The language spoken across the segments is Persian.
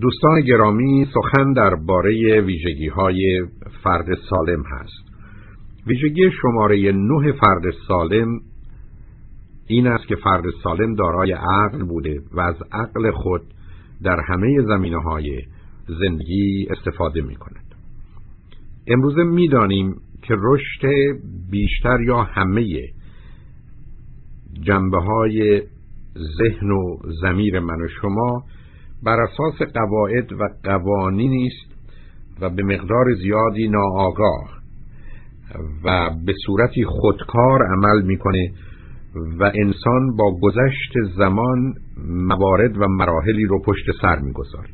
دوستان گرامی سخن درباره ویژگی های فرد سالم هست. ویژگی شماره نه فرد سالم این است که فرد سالم دارای عقل بوده و از عقل خود در همه زمینه های زندگی استفاده می کند می‌دانیم که رشد بیشتر یا همه جنبه های ذهن و زمیر من و شما بر اساس قواعد و قوانینی است و به مقدار زیادی ناآگاه و به صورتی خودکار عمل می‌کنه و انسان با گذشت زمان موارد و مراحلی رو پشت سر می‌گذاره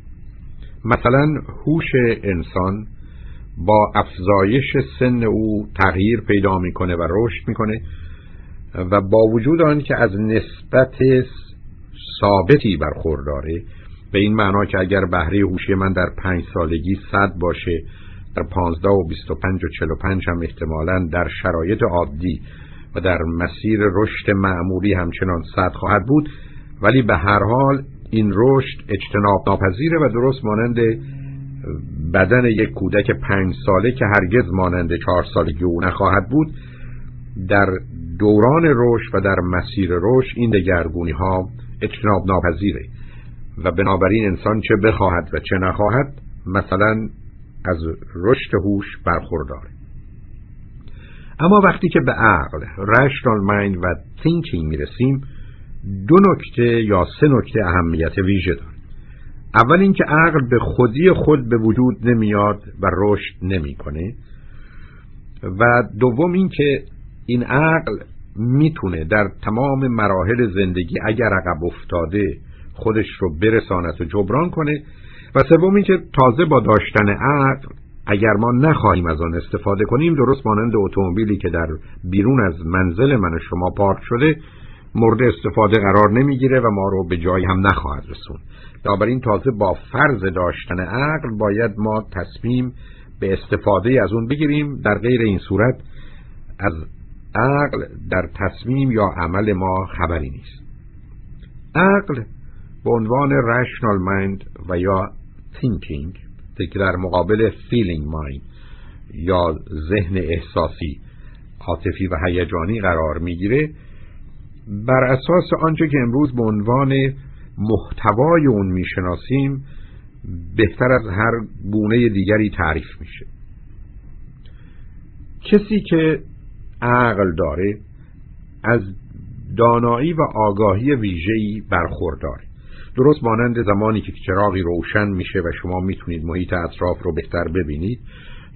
مثلا هوش انسان با افزایش سن او تغییر پیدا می‌کنه و رشد می‌کنه و با وجود آن که از نسبت ثابتی برخورداره به این معنا که اگر بهره هوشی من در پنج سالگی صد باشه در پانزده و بیست و پنج و چل و پنج هم احتمالا در شرایط عادی و در مسیر رشد معمولی همچنان صد خواهد بود. ولی به هر حال این رشد اجتناب ناپذیره و درست مانند بدن یک کودک پنج ساله که هرگز مانند چهار سالگی او نخواهد بود. در دوران رشد و در مسیر رشد این دگرگونی ها اجتناب ناپذیره و بنابراین انسان چه بخواهد و چه نخواهد مثلا از رشد هوش برخورداره اما وقتی که به عقل rational mind و thinking می‌رسیم دو نکته یا سه نکته اهمیت ویژه داره اول اینکه عقل به خودی خود به وجود نمیاد و رشد نمی‌کنه و دوم اینکه این عقل می‌تونه در تمام مراحل زندگی اگر عقب افتاده خودش رو برساند و جبران کنه. و سوم اینکه تازه با داشتن عقل اگر ما نخواهیم از آن استفاده کنیم درست مانند اتومبیلی که در بیرون از منزل من و شما پارک شده مورد استفاده قرار نمی‌گیره و ما رو به جایی هم نخواهد رسون این تازه با فرض داشتن عقل باید ما تصمیم به استفاده از اون بگیریم. در غیر این صورت از عقل در تصمیم یا عمل ما خبری نیست. عقل به عنوان rational mind و یا thinking که در مقابل feeling mind یا ذهن احساسی عاطفی و هیجانی قرار می‌گیره. بر اساس آنچه که امروز به عنوان محتوای اون می‌شناسیم بهتر از هر گونه دیگری تعریف میشه. کسی که عقل داره از دانایی و آگاهی ویژه‌ای برخورداره. درست مانند زمانی که چراغی روشن میشه و شما می‌تونید محیط اطراف رو بهتر ببینید.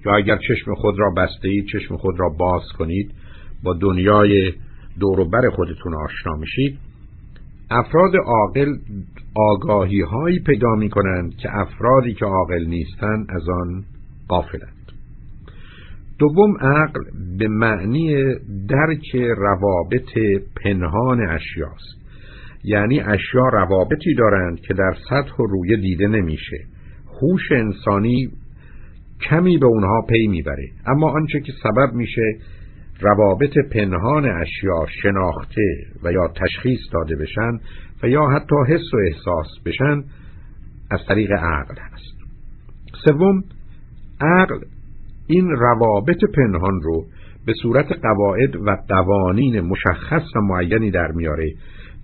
یا اگر چشم خود را بسته اید چشم خود را باز کنید. با دنیای دوروبر خودتون آشنا میشید. افراد عاقل آگاهی هایی پیدا می کنند که افرادی که عاقل نیستند از آن قافلند دوم عقل به معنی درک روابط پنهان اشیاست. یعنی اشیا روابطی دارند که در سطح و روی دیده نمیشه. هوش انسانی کمی به اونها پی می‌بره. اما آنچه که سبب میشه روابط پنهان اشیا شناخته و یا تشخیص داده بشن و یا حتی حس و احساس بشن از طریق عقل هست. سوم عقل این روابط پنهان رو به صورت قواعد و قوانین مشخص و معینی در میاره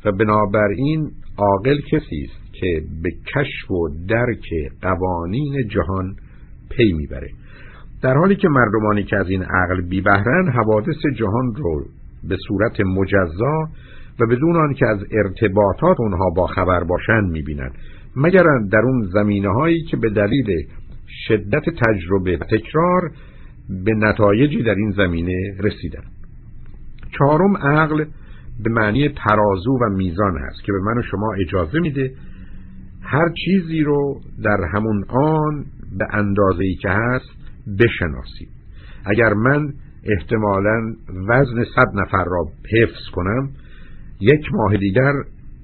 و بنابراین عاقل کسی است که به کشف و درک قوانین جهان پی می‌بره. در حالی که مردمانی که از این عقل بی بهرن حوادث جهان رو به صورت مجزا و بدون آنکه از ارتباطات اونها با خبر باشند می‌بینند. مگر در اون زمینه هایی که به دلیل شدت تجربه و تکرار به نتایجی در این زمینه رسیدن چهارم عقل به معنی ترازو و میزان هست که به من و شما اجازه میده هر چیزی رو در همون آن به اندازه ای که هست بشناسیم. اگر من احتمالا وزن صد نفر را حفظ کنم یک ماه دیگر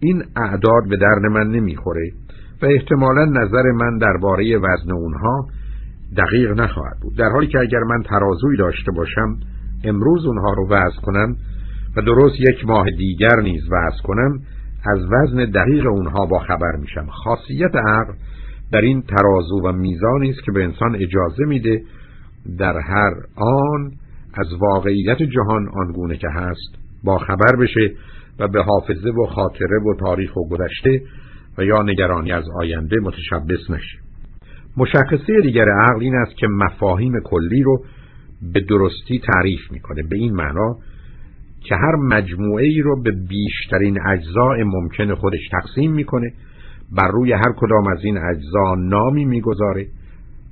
این اعداد به درد من نمی‌خوره و احتمالا نظر من درباره وزن اونها دقیق نخواهد بود. در حالی که اگر من ترازوی داشته باشم امروز اونها رو وزن کنم و درست یک ماه دیگر نیز وزن کنم از وزن دقیق اونها با خبر میشم. خاصیت عقل در این ترازو و میزانی است که به انسان اجازه میده در هر آن از واقعیت جهان آنگونه که هست با خبر بشه و به حافظه و خاطره و تاریخ و گذشته و یا نگرانی از آینده متشبس نشه مشخصه دیگر عقل این است که مفاهیم کلی رو به درستی تعریف می‌کنه. به این معنا که هر مجموعه ای رو به بیشترین اجزاء ممکن خودش تقسیم می‌کنه بر روی هر کدام از این اجزا نامی می‌گذاره.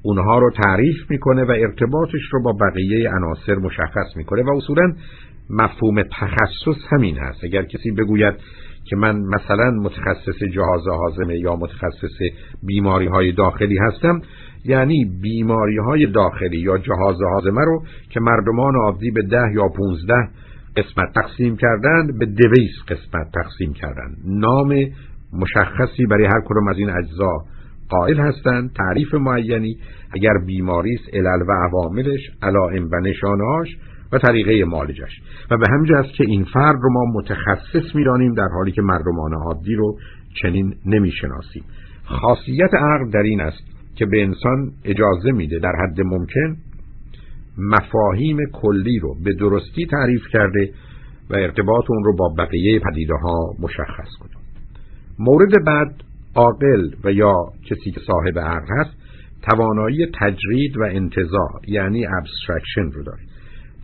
اونها رو تعریف می‌کنه و ارتباطش رو با بقیه عناصر مشخص می‌کنه و اصولا مفهوم تخصص همین هست. اگر کسی بگوید که من مثلا متخصص جهاز هاضمه یا متخصص بیماری های داخلی هستم یعنی بیماری های داخلی یا جهاز هاضمه رو که مردمان عادی به ده یا پونزده قسمت تقسیم کردند به دویس قسمت تقسیم کردند نام مشخصی برای هر کدام از این اجزا قائل هستند. تعریف معینی اگر بیماری است علل و عواملش علائم و نشانهاش و طریقه معالجش. و به همین است که این فرد رو ما متخصص می‌دانیم در حالی که مردمان عادی رو چنین نمی‌شناسیم. خاصیت عقل در این است که به انسان اجازه میده در حد ممکن مفاهیم کلی رو به درستی تعریف کرده و ارتباط اون رو با بقیه پدیده ها مشخص کنه. مورد بعد عاقل و یا کسی که صاحب عقل هست توانایی تجرید و انتزاع یعنی abstraction رو داره.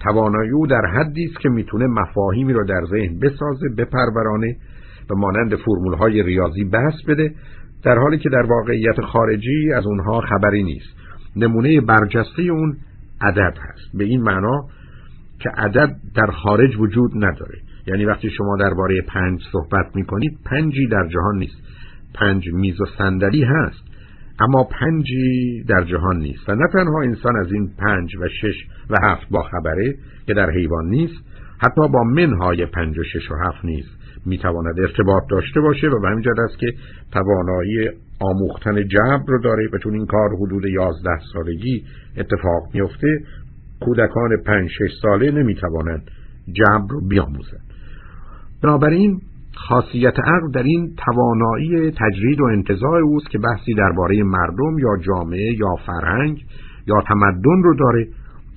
توانایی او در حدی است که می‌تونه مفاهیمی رو در ذهن بسازه بپرورانه و مانند فرمول های ریاضی بسط بده در حالی که در واقعیت خارجی از اونها خبری نیست. نمونه برجسته اون عدد هست. به این معنا که عدد در خارج وجود نداره. یعنی وقتی شما درباره پنج صحبت می‌کنید پنجی در جهان نیست. پنج میز و صندلی هست اما پنجی در جهان نیست. و نه تنها انسان از این پنج و شش و هفت با خبره که در حیوان نیست حتی با منهای پنج و شش و هفت نیست می‌تواند ارتباط داشته باشه و به همین است که توانایی آموختن جبر رو داره و چون این کار حدود یازده سالگی اتفاق میفته کودکان پنج شش ساله نمی‌توانند جبر رو بیاموزند. بنابراین خاصیت عقل در این توانایی تجرید و انتظار اوست که بحثی درباره مردم یا جامعه یا فرهنگ یا تمدن رو داره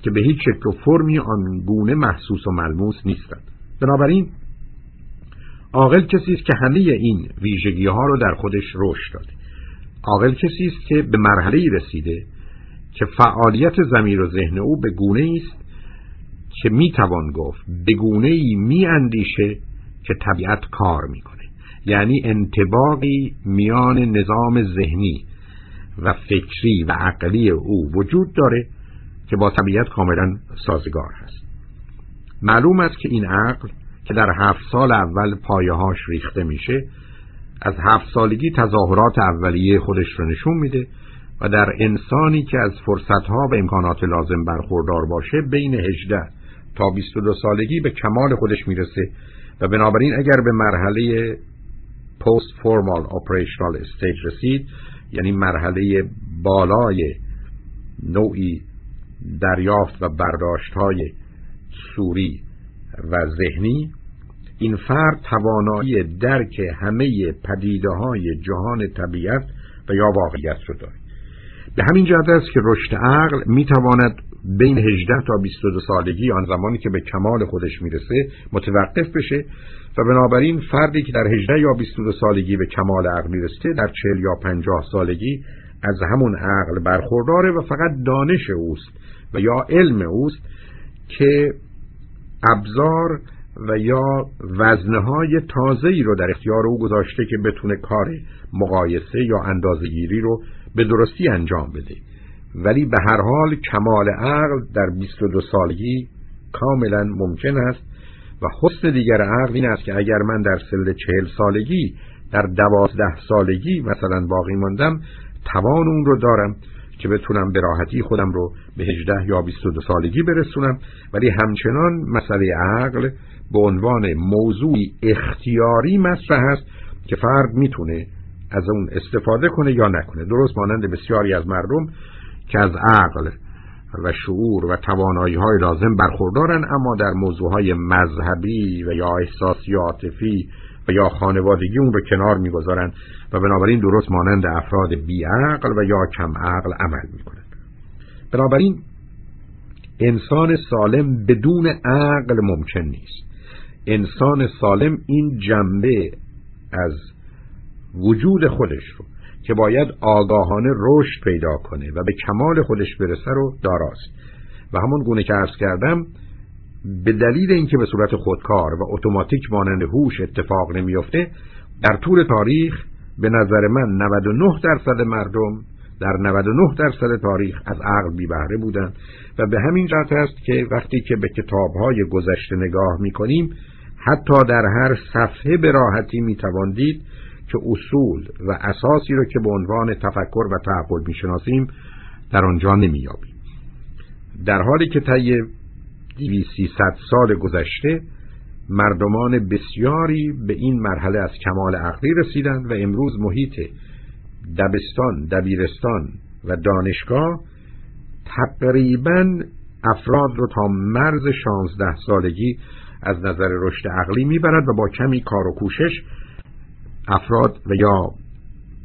که به هیچ شکل و فرمی آنگونه محسوس و ملموس نیستند. بنابراین عاقل کسی است که همه این ویژگی ها رو در خودش رشد داده. عاقل کسی است که به مرحله رسیده که فعالیت زمیر و ذهن او به گونه است که می‌توان گفت به گونه ای می اندیشه که طبیعت کار می‌کنه. یعنی انتباقی میان نظام ذهنی و فکری و عقلی او وجود داره که با طبیعت کاملا سازگار هست. معلوم است که این عقل که در هفت سال اول پایهاش ریخته میشه از هفت سالگی تظاهرات اولیه خودش رو نشون میده و در انسانی که از فرصتها و امکانات لازم برخوردار باشه بین 18 تا 22 سالگی به کمال خودش می‌رسه و بنابراین اگر به مرحله پست فورمال اپریشنال استیج رسید یعنی مرحله بالای نوعی دریافت و برداشت های سوری و ذهنی این فرد توانایی درک همه پدیده های جهان طبیعت و یا واقعیت رو داره به همین جهت است که رشد عقل می‌تواند بین 18 تا 22 سالگی آن زمانی که به کمال خودش می‌رسه متوقف بشه و بنابراین فردی که در 18 یا 22 سالگی به کمال عقل می‌رسه در 40 یا 50 سالگی از همون عقل برخورداره و فقط دانش اوست و یا علم اوست که ابزار و یا وزنهای تازه ای رو در اختیار او گذاشته که بتونه کار مقایسه یا اندازگیری رو به درستی انجام بده. ولی به هر حال کمال عقل در 22 سالگی کاملا ممکن است و حسن دیگر عقل این است که اگر من در سن چهل سالگی در دوازده سالگی مثلا باقی ماندم توان اون رو دارم که بتونم به راحتی خودم رو به 18 یا 22 سالگی برسونم. ولی همچنان مسئله عقل به عنوان موضوعی اختیاری مطرح هست که فرد می‌تونه از اون استفاده کنه یا نکنه. درست مانند بسیاری از مردم که از عقل و شعور و توانایی های لازم برخوردارن اما در موضوع های مذهبی و یا احساسی عاطفی و یا خانوادگی اون رو کنار می‌گذارن و بنابراین درست مانند افراد بیعقل و یا کم عقل عمل می‌کنن. بنابراین انسان سالم بدون عقل ممکن نیست. انسان سالم این جنبه از وجود خودش رو که باید آگاهانه رشد پیدا کنه و به کمال خودش برسه رو داراست. و همون گونه که عرض کردم به دلیل اینکه به صورت خودکار و اتوماتیک مانند هوش اتفاق نمیفته در طول تاریخ به نظر من 99 درصد مردم در 99 درصد تاریخ از عقل بی بهره بودن و به همین جهت است که وقتی که به کتابهای گذشته نگاه می‌کنیم حتی در هر صفحه به راحتی می‌توان دید که اصول و اساسی رو که به عنوان تفکر و تعقل می‌شناسیم در آنجا نمییابیم. در حالی که طی ست سال گذشته مردمان بسیاری به این مرحله از کمال عقلی رسیدند و امروز محیط دبستان، دبیرستان و دانشگاه تقریبا افراد رو تا مرز شانزده سالگی از نظر رشد عقلی می‌برد و با کمی کار و کوشش افراد و یا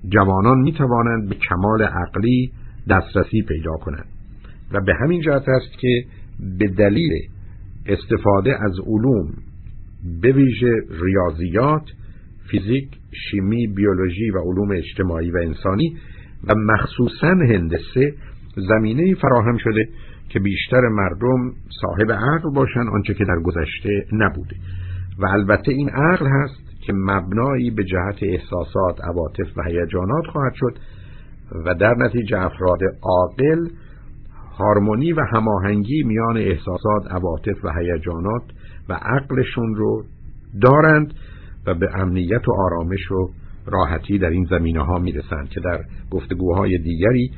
جوانان می توانند به کمال عقلی دسترسی پیدا کنند. و به همین جهت است که به دلیل استفاده از علوم به ویژه ریاضیات فیزیک شیمی بیولوژی و علوم اجتماعی و انسانی و مخصوصا هندسه زمینه فراهم شده که بیشتر مردم صاحب عقل باشن آنچه که در گذشته نبوده. و البته این عقل هست که مبنایی به جهت احساسات عواطف و هیجانات خواهد شد و در نتیجه افراد عاقل هارمونی و هماهنگی میان احساسات عواطف و هیجانات و عقلشون رو دارند و به امنیت و آرامش و راحتی در این زمینه ها می‌رسند که در گفتگوهای دیگری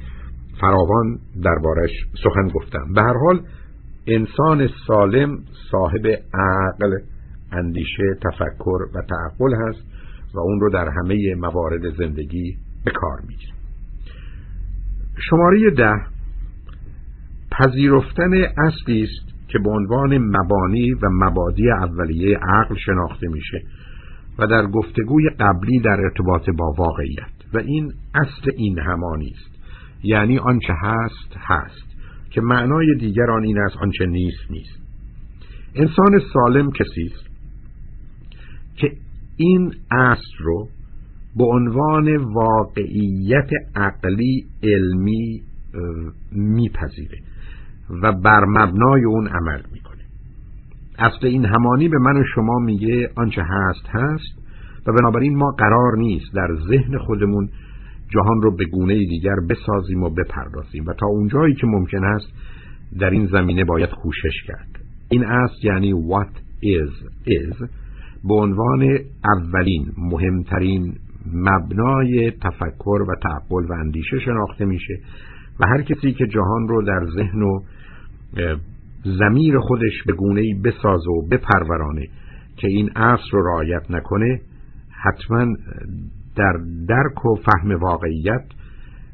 فراوان دربارش سخن گفتم. به هر حال انسان سالم صاحب عقل اندیشه تفکر و تعقل هست و اون رو در همه موارد زندگی به کار می‌گیره. شماره ده پذیرفتن اصلی است که به عنوان مبانی و مبادی اولیه عقل شناخته میشه و در گفتگوی قبلی در ارتباط با واقعیت. و این اصل این همانی است. یعنی آنچه هست هست. که معنای دیگر این است آنچه نیست نیست. انسان سالم کسی است که این اصل رو به عنوان واقعیت عقلی علمی میپذیره و بر مبنای اون عمل می‌کنه. اصل این همانی به من و شما میگه آنچه هست هست و بنابراین ما قرار نیست در ذهن خودمون جهان رو به گونه دیگر بسازیم و بپردازیم. و تا اونجایی که ممکن است در این زمینه باید کوشش کرد. این اصل یعنی what is is به عنوان اولین مهمترین مبنای تفکر و تعقل و اندیشه شناخته میشه. و هر کسی که جهان رو در ذهن و زمیر خودش به گونه ای بساز و بپرورانه که این اصل رو رعایت نکنه حتما در درک و فهم واقعیت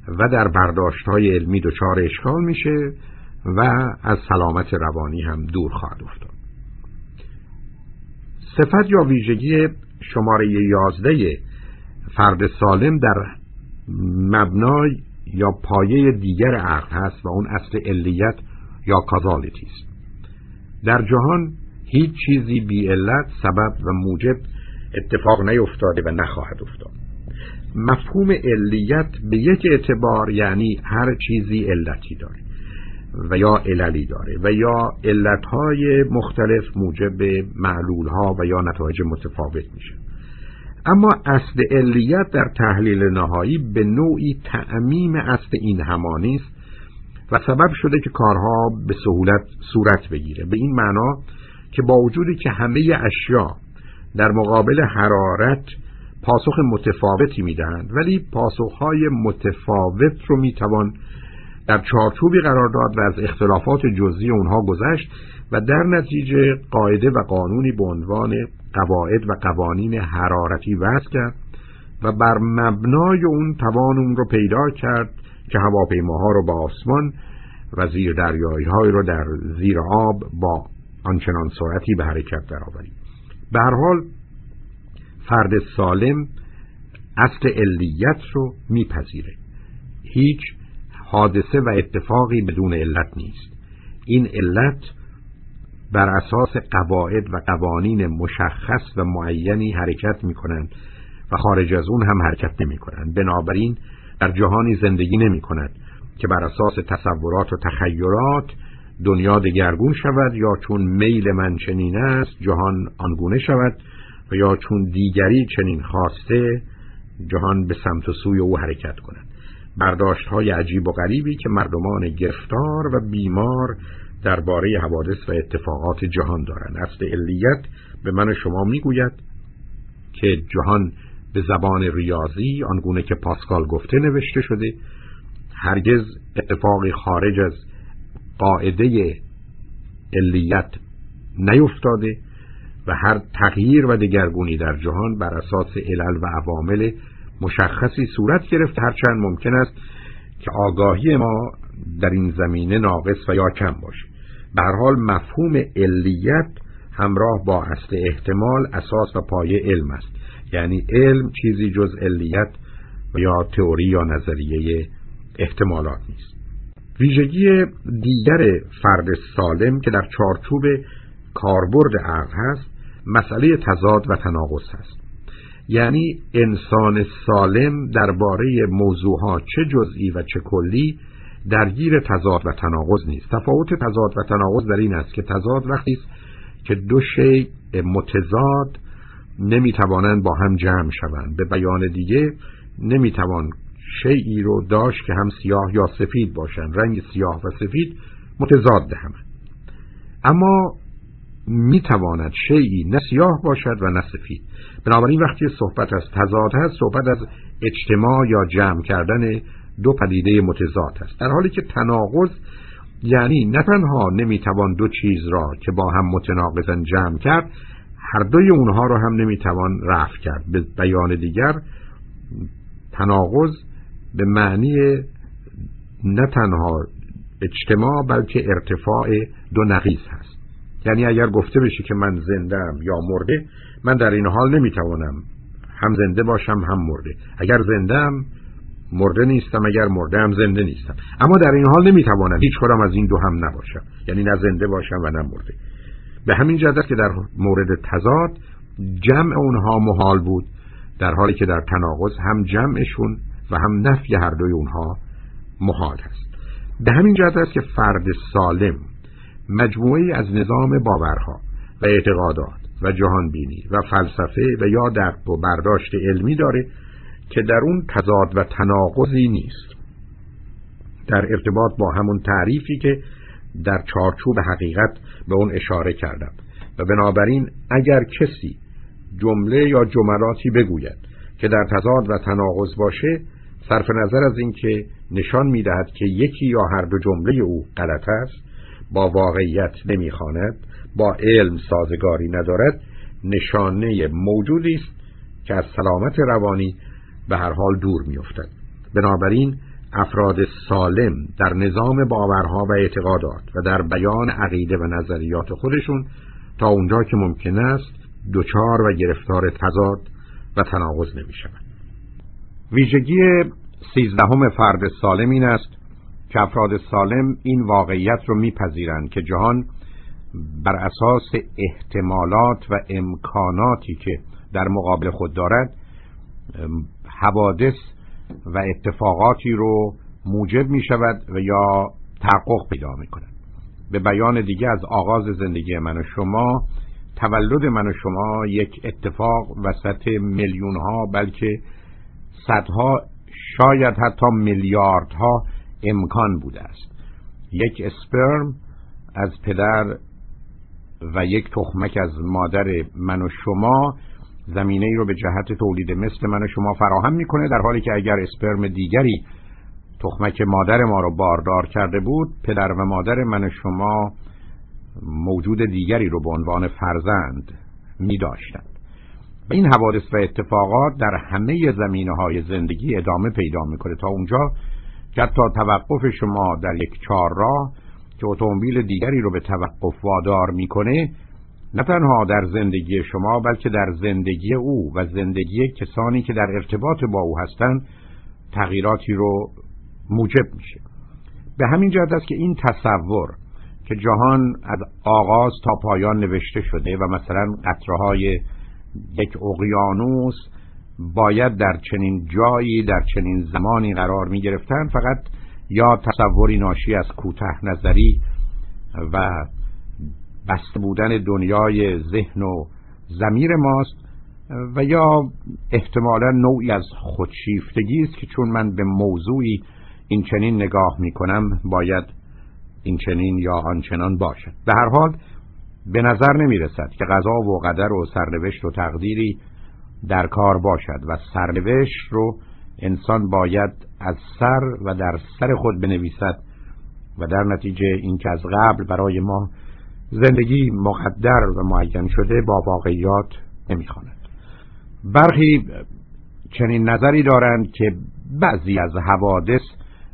و در برداشت های علمی دچار اشکال میشه و از سلامت روانی هم دور خواهد افتاد. صفت یا ویژگی شماره یازده فرد سالم در مبنای یا پایه دیگر عقل هست و اون اصل علیت یا کازالیتی است. در جهان هیچ چیزی بی علت سبب و موجب اتفاق نیفتاده و نخواهد افتاد. مفهوم علیت به یک اعتبار یعنی هر چیزی علتی داره و یا عللی داره و یا علتهای مختلف موجب معلولها و یا نتایج متفاوت میشه. اما اصل علیت در تحلیل نهایی به نوعی تعمیم اصل این همانی است و سبب شده که کارها به سهولت صورت بگیره. به این معنا که با وجودی که همه اشیا در مقابل حرارت پاسخ متفاوتی می‌دهند. ولی پاسخهای متفاوت رو می‌توان در چارچوبی قرار داد و از اختلافات جزئی اونها گذشت و در نتیجه قاعده و قانونی به عنوان قواعد و قوانین حرارتی وضع کرد و بر مبنای اون توان اون رو پیدا کرد که هواپیماها رو با آسمان و زیر دریایی های رو در زیر آب با آنچنان سرعتی به حرکت درآوریم. به هر حال فرد سالم اصل علیت رو میپذیره. هیچ حادثه و اتفاقی بدون علت نیست. این علت بر اساس قواعد و قوانین مشخص و معینی حرکت می کنند و خارج از اون هم حرکت نمی کنند بنابراین در جهانی زندگی نمی کند که بر اساس تصورات و تخیلات دنیا دگرگون شود یا چون میل من چنین است جهان آنگونه شود و یا چون دیگری چنین خواسته جهان به سمت و سوی او حرکت کند. برداشت های عجیب و غریبی که مردمان گرفتار و بیمار درباره حوادث و اتفاقات جهان دارند. اصل علیت به من شما می‌گوید که جهان به زبان ریاضی آنگونه که پاسکال گفته نوشته شده هرگز اتفاقی خارج از قاعده علیت نیفتاده. و هر تغییر و دگرگونی در جهان بر اساس علل و عوامل مشخصی صورت گرفت هرچند ممکن است که آگاهی ما در این زمینه ناقص و یا کم باشه به حال مفهوم علیت همراه با اصل احتمال اساس و پایه علم است. یعنی علم چیزی جز علیت و یا تئوری یا نظریه احتمالات نیست. ویژگی دیگر فرد سالم که در چارچوب کاربرد عقل هست مسئله تضاد و تناقض هست یعنی انسان سالم درباره موضوعها چه جزئی و چه کلی درگیر تضاد و تناقض نیست. تفاوت تضاد و تناقض در این است که تضاد وقتی است که دو شی متضاد نمی‌توانند با هم جمع شوند. به بیان دیگه نمی‌توان شیعی رو داشت که هم سیاه یا سفید باشند. رنگ سیاه و سفید متضاد هم اما می‌تواند شیعی نه سیاه باشد و نه سفید. بنابراین وقتی صحبت از تضاد هست صحبت از اجتماع یا جمع کردن دو پدیده متضاد است. در حالی که تناقض یعنی نه تنها نمی‌توان دو چیز را که با هم متناقضن جمع کرد هر دوی اونها را هم نمی‌توان رفع کرد. به بیان دیگر تناقض به معنی نه تنها اجتماع بلکه ارتفاع دو نقیز هست. یعنی اگر گفته بشه که من زندم یا مرده من در این حال نمی‌توانم هم زنده باشم هم مرده. اگر زندم مرده نیستم اگر مرده هم زنده نیستم. اما در این حال نمی‌توانم هیچ کدام از این دو هم نباشم. یعنی نه زنده باشم و نه مرده. به همین جهت که در مورد تضاد جمع اونها محال بود در حالی که در تناقض هم جمعشون و هم نفی هر دوی اونها محال هست. به همین جهت است که فرد سالم مجموعی از نظام باورها و اعتقادات و جهانبینی و فلسفه و یا درک و برداشت علمی داره که در اون تضاد و تناقضی نیست. در ارتباط با همون تعریفی که در چارچوب حقیقت به اون اشاره کردم و بنابراین اگر کسی جمله یا جملاتی بگوید که در تضاد و تناقض باشه صرف نظر از اینکه نشان می‌دهد که یکی یا هر دو جمله او غلط است با واقعیت نمی‌خواند با علم سازگاری ندارد نشانه موجودی است که از سلامت روانی به هر حال دور میافتد بنابراین افراد سالم در نظام باورها و اعتقادات و در بیان عقیده و نظریات خودشون تا اونجا که ممکن است دچار و گرفتار تضاد و تناقض نمی شود. ویژگی سیزدهم فرد سالم این است که افراد سالم این واقعیت رو میپذیرند که جهان بر اساس احتمالات و امکاناتی که در مقابل خود دارد حوادث و اتفاقاتی رو موجب می شود و یا تحقق پیدا می کند به بیان دیگه از آغاز زندگی من و شما تولد من و شما یک اتفاق وسط میلیون ها بلکه صدها شاید حتی میلیاردها امکان بوده است. یک اسپرم از پدر و یک تخمک از مادر من و شما زمینه ای رو به جهت تولید مثل من و شما فراهم می‌کنه در حالی که اگر اسپرم دیگری تخمک مادر ما رو باردار کرده بود پدر و مادر من و شما موجود دیگری رو به عنوان فرزند می داشتند و این حوادث و اتفاقات در همه زمینه های زندگی ادامه پیدا می‌کنه. تا اونجا که حتی توقف شما در یک چهار راه که اتومبیل دیگری رو به توقف وادار می‌کنه نه تنها در زندگی شما بلکه در زندگی او و زندگی کسانی که در ارتباط با او هستند تغییراتی رو موجب میشه. به همین جهت است که این تصور که جهان از آغاز تا پایان نوشته شده و مثلا قطره های یک اقیانوس باید در چنین جایی در چنین زمانی قرار می گرفتن فقط یا تصوری ناشی از کوته نظری و بسته بودن دنیای ذهن و زمیر ماست و یا احتمالا نوعی از خودشیفتگی است که چون من به موضوعی این چنین نگاه می کنم باید این چنین یا آنچنان باشد. به هر حال به نظر نمی رسد که قضا و قدر و سرنوشت و تقدیری در کار باشد و سرنوشت رو انسان باید از سر و در سر خود بنویسد و در نتیجه اینکه از قبل برای ما زندگی مقدر و معین شده با واقعیات نمی‌خواند. برخی چنین نظری دارند که بعضی از حوادث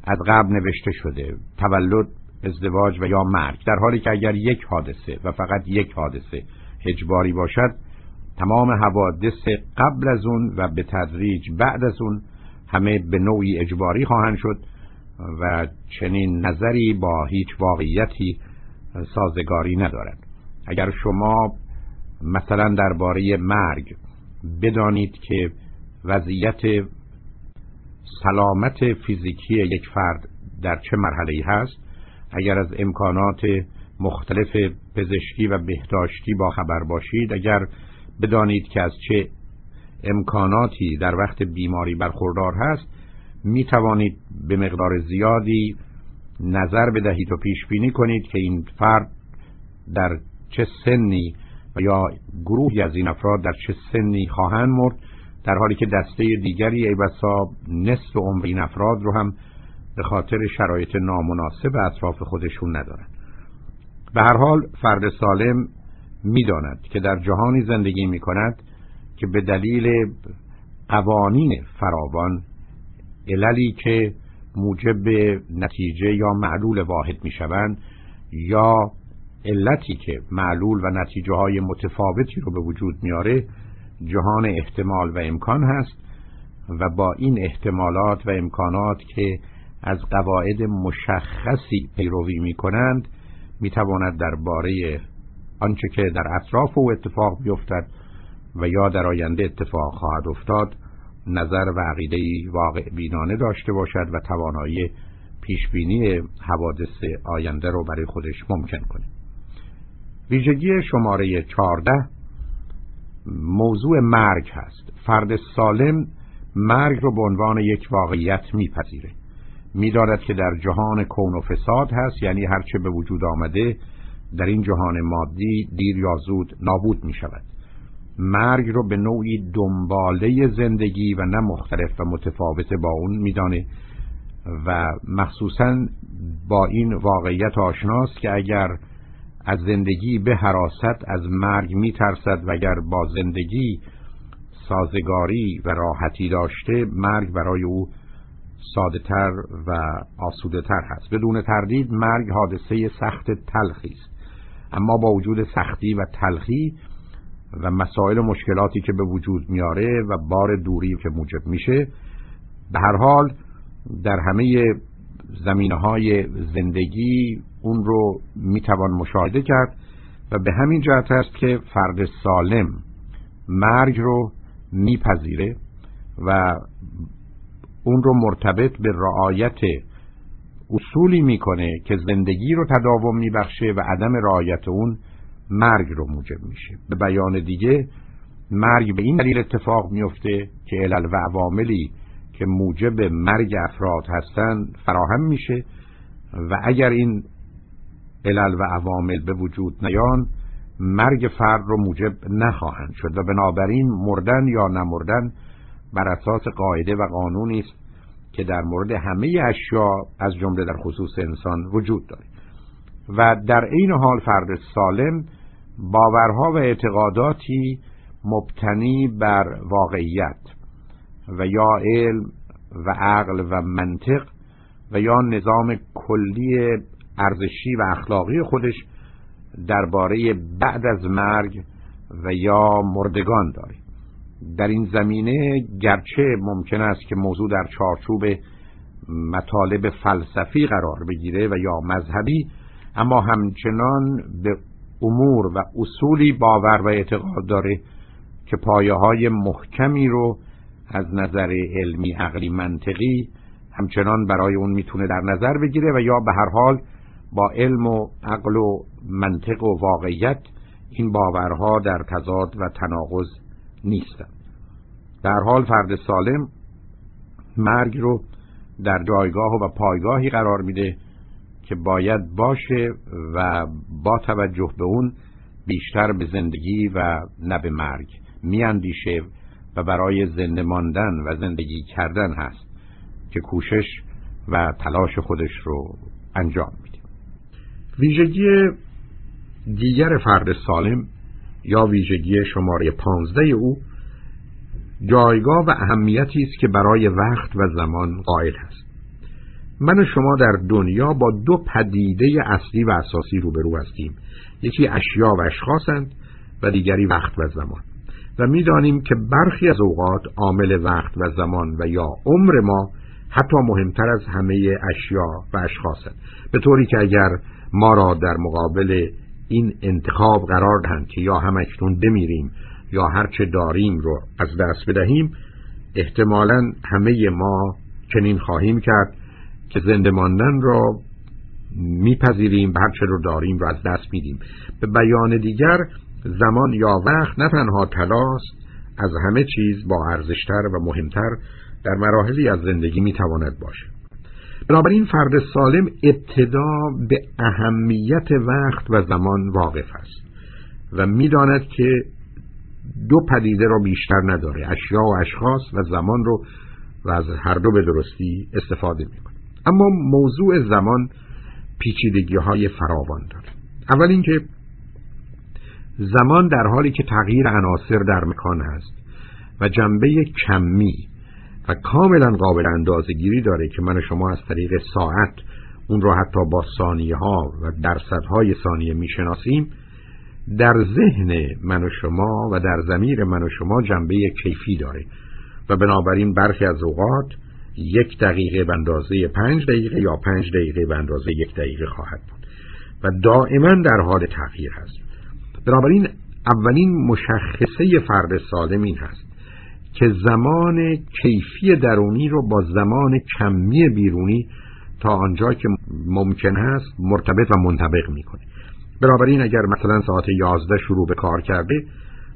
از قبل نوشته شده تولد ازدواج و یا مرگ. در حالی که اگر یک حادثه و فقط یک حادثه اجباری باشد تمام حوادث قبل از اون و به تدریج بعد از اون همه به نوعی اجباری خواهند شد و چنین نظری با هیچ واقعیتی سازگاری ندارد. اگر شما مثلا درباره مرگ بدانید که وضعیت سلامت فیزیکی یک فرد در چه مرحله هست اگر از امکانات مختلف پزشکی و بهداشتی با خبر باشید اگر بدانید که از چه امکاناتی در وقت بیماری برخوردار هست می توانید به مقدار زیادی نظر بدهید و پیش بینی کنید که این فرد در چه سنی و یا گروهی از این افراد در چه سنی خواهند مرد در حالی که دسته دیگری ای بسا نصف عمر این افراد رو هم به خاطر شرایط نامناسب اطراف خودشون ندارن. به هر حال فرد سالم می‌داند که در جهانی زندگی می کند که به دلیل قوانین فراوان عللی که موجب نتیجه یا معلول واحد می شوند یا علتی که معلول و نتیجه های متفاوتی رو به وجود میاره جهان احتمال و امکان هست و با این احتمالات و امکانات که از قواعد مشخصی پیروی می کنند می تواند درباره آنچه که در اطراف او اتفاق بیفتد و یا در آینده اتفاق خواهد افتاد نظر و عقیده واقع بینانه داشته باشد و توانایی پیشبینی حوادث آینده رو برای خودش ممکن کنه ویژگی شماره 14 موضوع مرگ هست. فرد سالم مرگ رو به عنوان یک واقعیت میپذیره. می‌داند که در جهان کون و فساد هست یعنی هرچه به وجود آمده در این جهان مادی دیر یا زود نابود می شود مرگ رو به نوعی دنباله زندگی و نه مختلف و متفاوت با اون میدانه و مخصوصا با این واقعیت آشناست که اگر از زندگی به حراست از مرگ میترسد و اگر با زندگی سازگاری و راحتی داشته مرگ برای او ساده تر و آسوده تر هست. بدون تردید مرگ حادثه سخت تلخی است. اما با وجود سختی و تلخی و مسائل و مشکلاتی که به وجود میاره و بار دوری که موجب میشه به هر حال در همه زمینه های زندگی اون رو می‌توان مشاهده کرد و به همین جهت است که فرد سالم مرگ رو میپذیره و اون رو مرتبط به رعایت اصولی می‌کنه که زندگی رو تداوم میبخشه و عدم رعایت اون مرگ رو موجب میشه. به بیان دیگه مرگ به این دلیل اتفاق میفته که علل و عواملی که موجب مرگ افراد هستند فراهم میشه و اگر این علل و عوامل به وجود نیان مرگ فرد رو موجب نخواهند شد و بنابراین مردن یا نمردن بر اساس قاعده و قانونی است که در مورد همه اشیا از جمله در خصوص انسان وجود داره. و در این حال فرد سالم باورها و اعتقاداتی مبتنی بر واقعیت و یا علم و عقل و منطق و یا نظام کلی ارزشی و اخلاقی خودش درباره بعد از مرگ و یا مردگان داریم در این زمینه گرچه ممکن است که موضوع در چارچوب مطالب فلسفی قرار بگیره و یا مذهبی اما همچنان به امور و اصولی باور و اعتقاد داره که پایه های محکمی رو از نظر علمی عقلی منطقی همچنان برای اون می‌تونه در نظر بگیره و یا به هر حال با علم و عقل و منطق و واقعیت این باورها در تضاد و تناقض نیستند در حال فرد سالم مرگ رو در جایگاه و پایگاهی قرار میده که باید باشه و با توجه به اون بیشتر به زندگی و نه به مرگ میاندیشه و برای زنده ماندن و زندگی کردن هست که کوشش و تلاش خودش رو انجام میده. ویژگی دیگر فرد سالم یا ویژگی شماره پانزده او جایگاه و اهمیتی است که برای وقت و زمان قائل است. من و شما در دنیا با دو پدیده اصلی و اساسی روبرو هستیم. یکی اشیا و اشخاصند و دیگری وقت و زمان. و می‌دانیم که برخی از اوقات عامل وقت و زمان و یا عمر ما حتی مهمتر از همه اشیا و اشخاصند. به طوری که اگر ما را در مقابل این انتخاب قرار دهند که یا هم اکنون بمیریم یا هرچه داریم رو از دست بدهیم احتمالا همه ما چنین خواهیم کرد که زنده ماندن را میپذیریم و هرچه رو داریم رو از دست میدیم. به بیان دیگر زمان یا وقت نه تنها تلاست از همه چیز با ارزشتر و مهمتر در مراحلی از زندگی می‌تواند باشه بنابراین فرد سالم ابتدا به اهمیت وقت و زمان واقف است و می‌داند که دو پدیده را بیشتر نداره اشیا و اشخاص و زمان رو و از هر دو به درستی استفاده می‌کنه. اما موضوع زمان پیچیدگی های فراوان داره. اول اینکه زمان در حالی که تغییر عناصر در مکان است و جنبه کمی و کاملا قابل اندازه گیری داره که من شما از طریق ساعت اون رو حتی با ثانیه ها و درصدهای ثانیه می‌شناسیم در ذهن من و شما و در زمیر من و شما جنبه کیفی داره و بنابراین برخی از اوقات یک دقیقه به اندازه پنج دقیقه یا پنج دقیقه به اندازه یک دقیقه خواهد بود و دائما در حال تغییر هست. بنابراین اولین مشخصه فرد سالم این هست که زمان کیفی درونی رو با زمان کمی بیرونی تا آنجا که ممکن هست مرتبط و منطبق می‌کنه. بنابراین اگر مثلا ساعت 11 شروع به کار کرده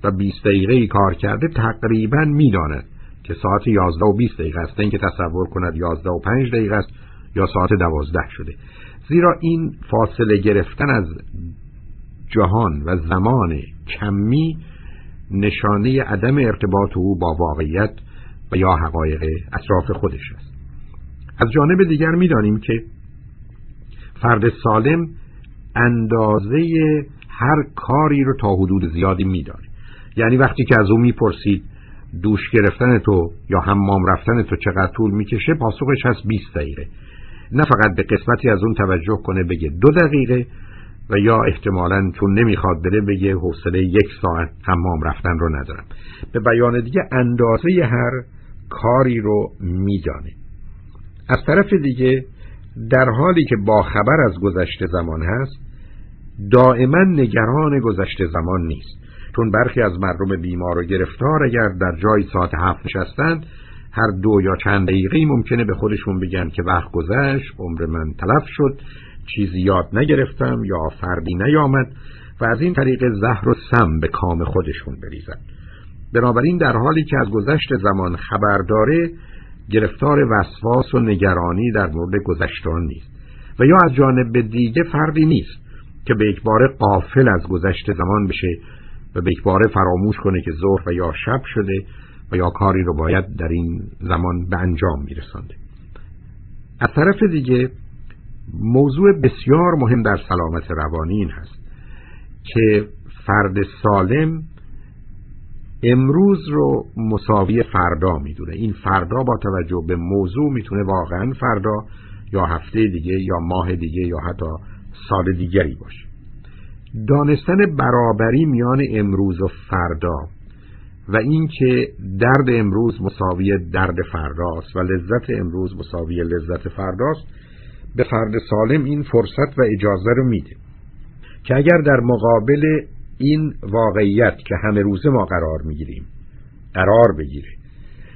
و 20 دقیقه کار کرده تقریبا می‌داند که ساعت 11 و 20 دقیقه است. اینکه تصور کند 11 و 5 دقیقه است یا ساعت 12 شده. زیرا این فاصله گرفتن از جهان و زمان کمی نشانه عدم ارتباط او با واقعیت و یا حقایق اطراف خودش است. از جانب دیگر می‌دانیم که فرد سالم اندازه هر کاری رو تا حدود زیادی میداره. یعنی وقتی که از او می‌پرسید دوش گرفتن تو یا حمام رفتن تو چقدر طول می‌کشه؟ پاسخش هست 20 دقیقه. نه فقط به قسمتی از اون توجه کنه بگه دو دقیقه و یا احتمالا چون نمی‌خواد بره بگه حوصله یک ساعت حمام رفتن رو ندارم. به بیان دیگه اندازه هر کاری رو میدانه. از طرف دیگه در حالی که با خبر از گذشته زمان هست دائما نگران گذشته زمان نیست. چون برخی از مردم بیمار و گرفتار اگر در جای ساعت هفت نشستند هر دو یا چند دقیقه ممکنه به خودشون بگن که وقت گذشت عمر من تلف شد چیزی یاد نگرفتم یا فردی نیامد و از این طریق زهر و سم به کام خودشون بریزن بنابراین در حالی که از گذشت زمان خبر داره گرفتار وسواس و نگرانی در مورد گذشتان نیست و یا از جانب دیگه فردی نیست که به یک بار قافل از گذشته زمان بشه و به یک بار فراموش کنه که ظهر و یا شب شده و یا کاری رو باید در این زمان به انجام میرسانده. از طرف دیگه موضوع بسیار مهم در سلامت روانی این هست که فرد سالم امروز رو مساوی فردا می‌دونه. این فردا با توجه به موضوع می‌تونه واقعا فردا یا هفته دیگه یا ماه دیگه یا حتی سال دیگری باشه. دانستن برابری میان امروز و فردا و اینکه درد امروز مساوی درد فرداست و لذت امروز مساوی لذت فرداست به فرد سالم این فرصت و اجازه رو میده که اگر در مقابل این واقعیت که همه روزه ما قرار می‌گیریم قرار بگیره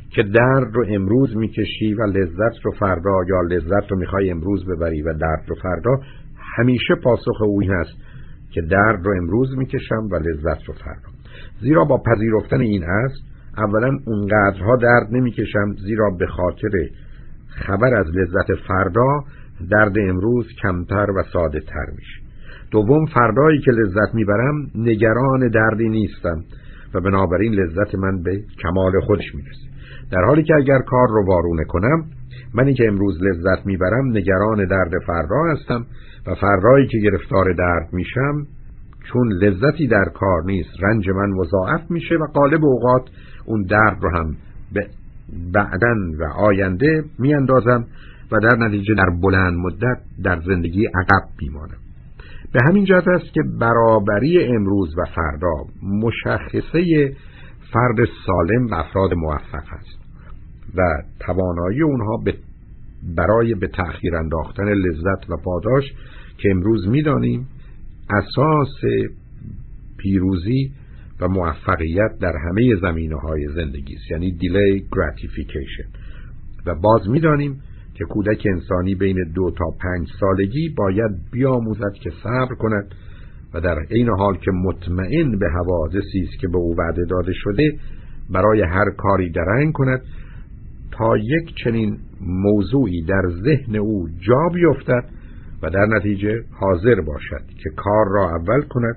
که درد رو امروز می‌کشی و لذت رو فردا یا لذت رو می‌خوای امروز ببری و درد رو فردا همیشه پاسخ او این هست که درد رو امروز می‌کشم و لذت رو فردا. زیرا با پذیرفتن این است اولا اونقدرها درد نمی‌کشم زیرا به خاطر خبر از لذت فردا درد امروز کمتر و ساده تر میشه. دوم فردایی که لذت می‌برم نگران دردی نیستم و بنابراین لذت من به کمال خودش می‌رسه. در حالی که اگر کار رو وارونه کنم منی که امروز لذت می‌برم نگران درد فردا هستم و فردایی که گرفتار درد میشم چون لذتی در کار نیست رنج من مضاعف میشه و قالب اوقات اون درد رو هم به بعدن و آینده میاندازم و در نتیجه در بلند مدت در زندگی عقب میمانم به همین جهت است که برابری امروز و فردا مشخصه فرد سالم و افراد موفق است و توانایی اونها به برای به تأخیر انداختن لذت و پاداش که امروز می‌دانیم اساس پیروزی و موفقیت در همه زمینه های زندگی است یعنی دیلی گراتیفیکیشن و باز می‌دانیم که کودک انسانی بین دو تا پنج سالگی باید بیاموزد که صبر کند و در عین حال که مطمئن به حوادثی است که به او وعده داده شده برای هر کاری درنگ کند تا یک چنین موضوعی در ذهن او جا بیفتد و در نتیجه حاضر باشد که کار را اول کند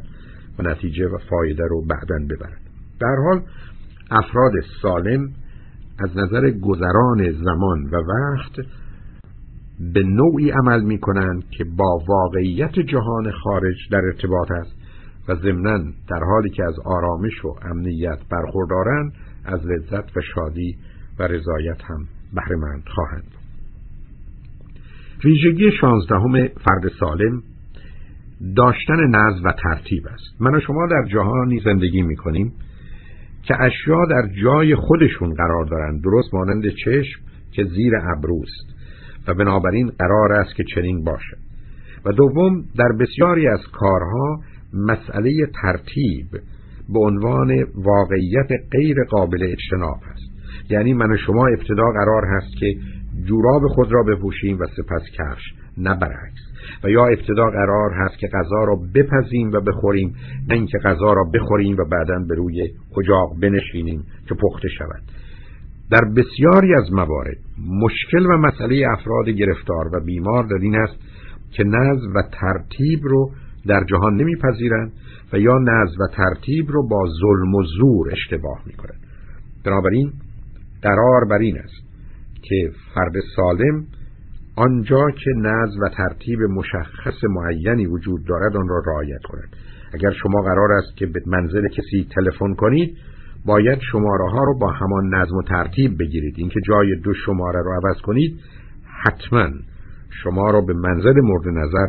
و نتیجه و فایده رو بعدا ببرد. در حال افراد سالم از نظر گذران زمان و وقت به نوعی عمل می کنند که با واقعیت جهان خارج در ارتباط است و ضمنا در حالی که از آرامش و امنیت برخوردارند از لذت و شادی و رضایت هم بهرهمند خواهند. ویژگی شانزدهم فرد سالم داشتن نظم و ترتیب است. من و شما در جهانی زندگی می کنیم که اشیا در جای خودشون قرار دارند. درست مانند چشم که زیر ابروست. و بنابراین قرار است که چنین باشد. و دوم در بسیاری از کارها مسئله ترتیب به عنوان واقعیت غیر قابل اجتناب است. یعنی من و شما ابتدا قرار هست که جوراب خود را بپوشیم و سپس کفش نه برعکس و یا ابتدا قرار هست که غذا را بپزیم و بخوریم نه اینکه غذا را بخوریم و بعدا به روی اجاق بنشینیم که پخته شود. در بسیاری از موارد مشکل و مسئله افراد گرفتار و بیمار در این است که نظم و ترتیب رو در جهان نمیپذیرند و یا نظم و ترتیب رو با ظلم و زور اشتباه می‌کنند. بنابراین قرار بر این است که فرد سالم آنجا که نظم و ترتیب مشخص معینی وجود دارد آن را رعایت کند. اگر شما قرار است که به منزل کسی تلفن کنید باید شماره ها رو با همان نظم و ترتیب بگیرید. اینکه جای دو شماره رو عوض کنید حتما شما را به منزل مورد نظر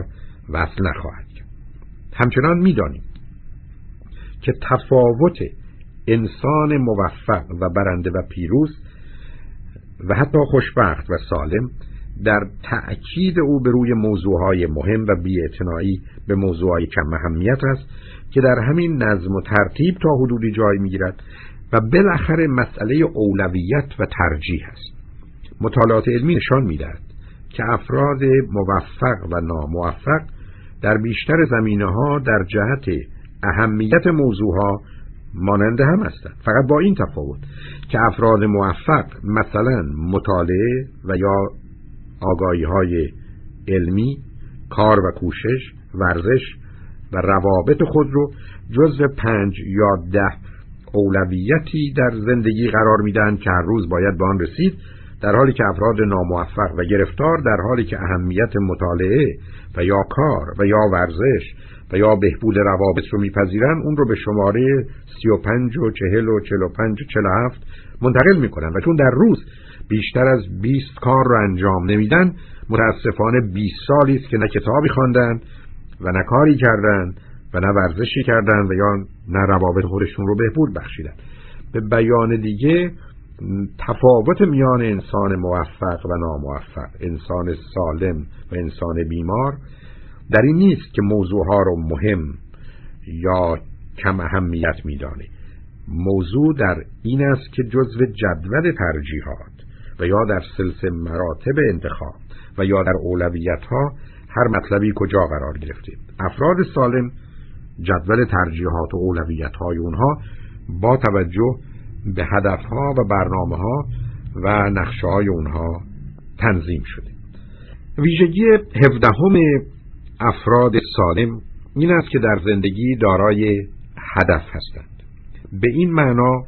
وصل نخواهد کرد. همچنان می‌دانیم که تفاوت انسان موفق و برنده و پیروز و حتی خوشبخت و سالم در تأکید او به روی موضوعهای مهم و بیاعتنایی به موضوعهای کم اهمیت است. که در همین نظم و ترتیب تا حدودی جای می‌گیرد و بالاخره مسئله اولویت و ترجیح است. مطالعات علمی نشان می‌دهد که افراد موفق و ناموفق در بیشتر زمینه ها در جهت اهمیت موضوعها مانند هم هستند. فقط با این تفاوت که افراد موفق مثلا مطالعه و یا آگاهی های علمی کار و کوشش ورزش و روابط خود رو جز پنج یا ده اولویتی در زندگی قرار میدن که هر روز باید به آن رسید در حالی که افراد ناموفق و گرفتار در حالی که اهمیت مطالعه و یا کار و یا ورزش و یا بهبود روابط رو میپذیرن اون رو به شماره 35 و 40 و 45 و 47 منتقل می‌کنن و چون در روز بیشتر از 20 کار رو انجام نمیدن متاسفانه 20 سالی است که نه کتابی خواندن و نه کاری کردن و نه ورزشی کردن و یا نه روابط خودشون رو بهبود بخشیدن. به بیان دیگه تفاوت میان انسان موفق و ناموفق انسان سالم و انسان بیمار در این نیست که موضوعها رو مهم یا کم اهمیت میدانه. موضوع در این است که جزو جدول ترجیحات و یا در سلسله مراتب انتخاب و یا در اولویت ها هر مطلبی کجا قرار گرفته افراد سالم جدول ترجیحات و اولویت های اونها با توجه به هدف ها و برنامه ها و نقشه های اونها تنظیم شده. ویژگی هفدهم افراد سالم این است که در زندگی دارای هدف هستند. به این معنا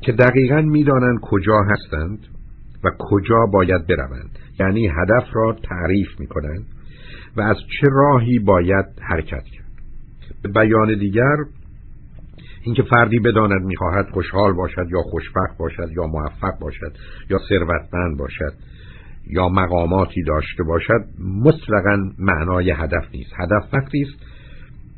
که دقیقا می‌دانند کجا هستند و کجا باید بروند. یعنی هدف را تعریف می کنند و از چه راهی باید حرکت کرد؟ به بیان دیگر اینکه فردی بداند می‌خواهد خوشحال باشد یا خوشبخت باشد یا موفق باشد یا ثروتمند باشد یا مقاماتی داشته باشد مطلقا معنای هدف نیست. هدف وقتی است